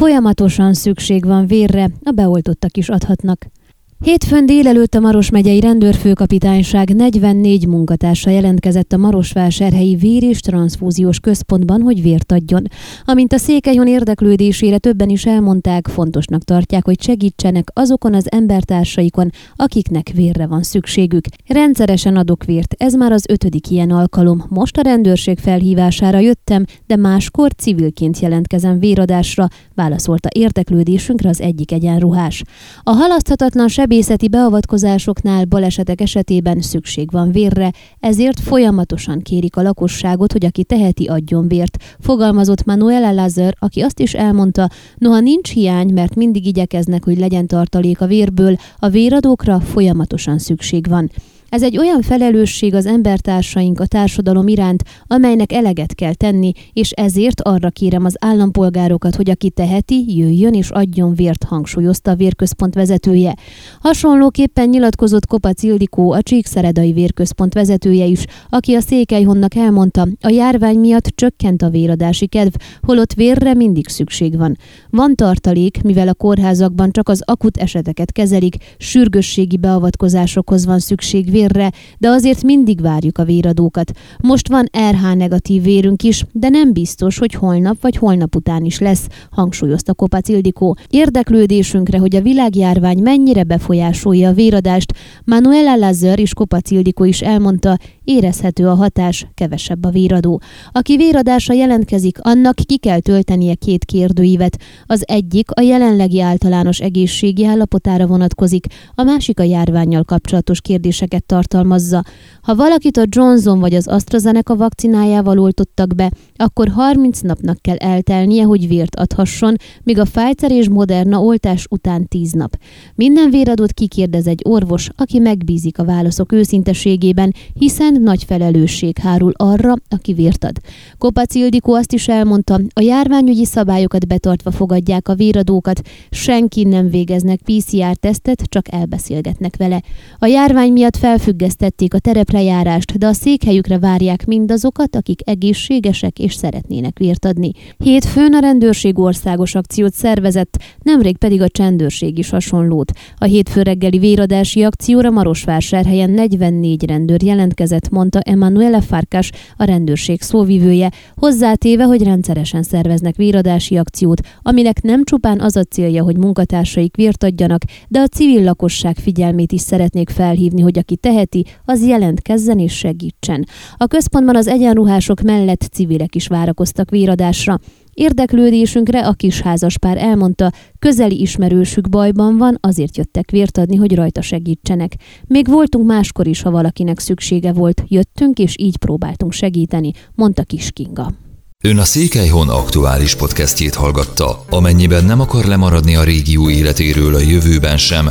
Folyamatosan szükség van vérre, a beoltottak is adhatnak. Hétfőn délelőtt a Maros megyei rendőrfőkapitányság 44 munkatársa jelentkezett a Marosvásárhelyi Vér- és Transfúziós Központban, hogy vért adjon. Amint a székelyhon érdeklődésére többen is elmondták, fontosnak tartják, hogy segítsenek azokon az embertársaikon, akiknek vérre van szükségük. Rendszeresen adok vért, ez már az ötödik ilyen alkalom. Most a rendőrség felhívására jöttem, de máskor civilként jelentkezem véradásra, válaszolta érdeklődésünkre az egyik egyenruhás. A halaszthatatlan sebészeti beavatkozásoknál balesetek esetében szükség van vérre, ezért folyamatosan kérik a lakosságot, hogy aki teheti, adjon vért, fogalmazott Manuela Lazar, aki azt is elmondta, noha nincs hiány, mert mindig igyekeznek, hogy legyen tartalék a vérből, a véradókra folyamatosan szükség van. Ez egy olyan felelősség az embertársaink a társadalom iránt, amelynek eleget kell tenni, és ezért arra kérem az állampolgárokat, hogy aki teheti, jöjjön és adjon vért, hangsúlyozta a vérközpont vezetője. Hasonlóképpen nyilatkozott Kopac Ildikó, a Csíkszeredai vérközpont vezetője is, aki a Székelyhonnak elmondta, a járvány miatt csökkent a véradási kedv, holott vérre mindig szükség van. Van tartalék, mivel a kórházakban csak az akut eseteket kezelik, sürgősségi beavatkozásokhoz van szükség vérre, de azért mindig várjuk a véradókat. Most van RH negatív vérünk is, de nem biztos, hogy holnap vagy holnap után is lesz, hangsúlyozta Kopac Ildikó. Érdeklődésünkre, hogy a világjárvány mennyire befolyásolja a véradást, Manuela Lazar és Kopac Ildikó is elmondta, érezhető a hatás, kevesebb a véradó. Aki véradásra jelentkezik, annak ki kell töltenie két kérdőívet. Az egyik a jelenlegi általános egészségi állapotára vonatkozik, a másik a járványjal kapcsolatos kérdéseket tartalmazza. Ha valakit a Johnson vagy az AstraZeneca vakcinájával oltottak be, akkor 30 napnak kell eltelnie, hogy vért adhasson, míg a Pfizer és Moderna oltás után 10 nap. Minden véradót kikérdez egy orvos, aki megbízik a válaszok őszinteségében, hiszen nagy felelősség hárul arra, aki vért ad. Kopac Ildikó azt is elmondta, a járványügyi szabályokat betartva fogadják a véradókat, senki nem végeznek PCR-tesztet, csak elbeszélgetnek vele. A járvány miatt felfüggesztették a tereplejárást, de a székhelyükre várják mindazokat, akik egészségesek és szeretnének vért adni. Hétfőn a rendőrség országos akciót szervezett, nemrég pedig a csendőrség is hasonlót. A hétfő reggeli véradási akcióra Marosvásárhelyen 44 rendőr jelentkezett, mondta Emanuele Farkas, a rendőrség szóvivője, hozzátéve, hogy rendszeresen szerveznek véradási akciót, aminek nem csupán az a célja, hogy munkatársaik vért adjanak, de a civil lakosság figyelmét is szeretnék felhívni, hogy aki teheti, az jelentkezzen és segítsen. A központban az egyenruhások mellett civilek is várakoztak véradásra. Érdeklődésünkre a kisházaspár elmondta, közeli ismerősük bajban van, azért jöttek vért adni, hogy rajta segítsenek. Még voltunk máskor is, ha valakinek szüksége volt, jöttünk és így próbáltunk segíteni, mondta Kis. Ön a Székelyhon aktuális podcastjét hallgatta. Amennyiben nem akar lemaradni a régió életéről a jövőben sem,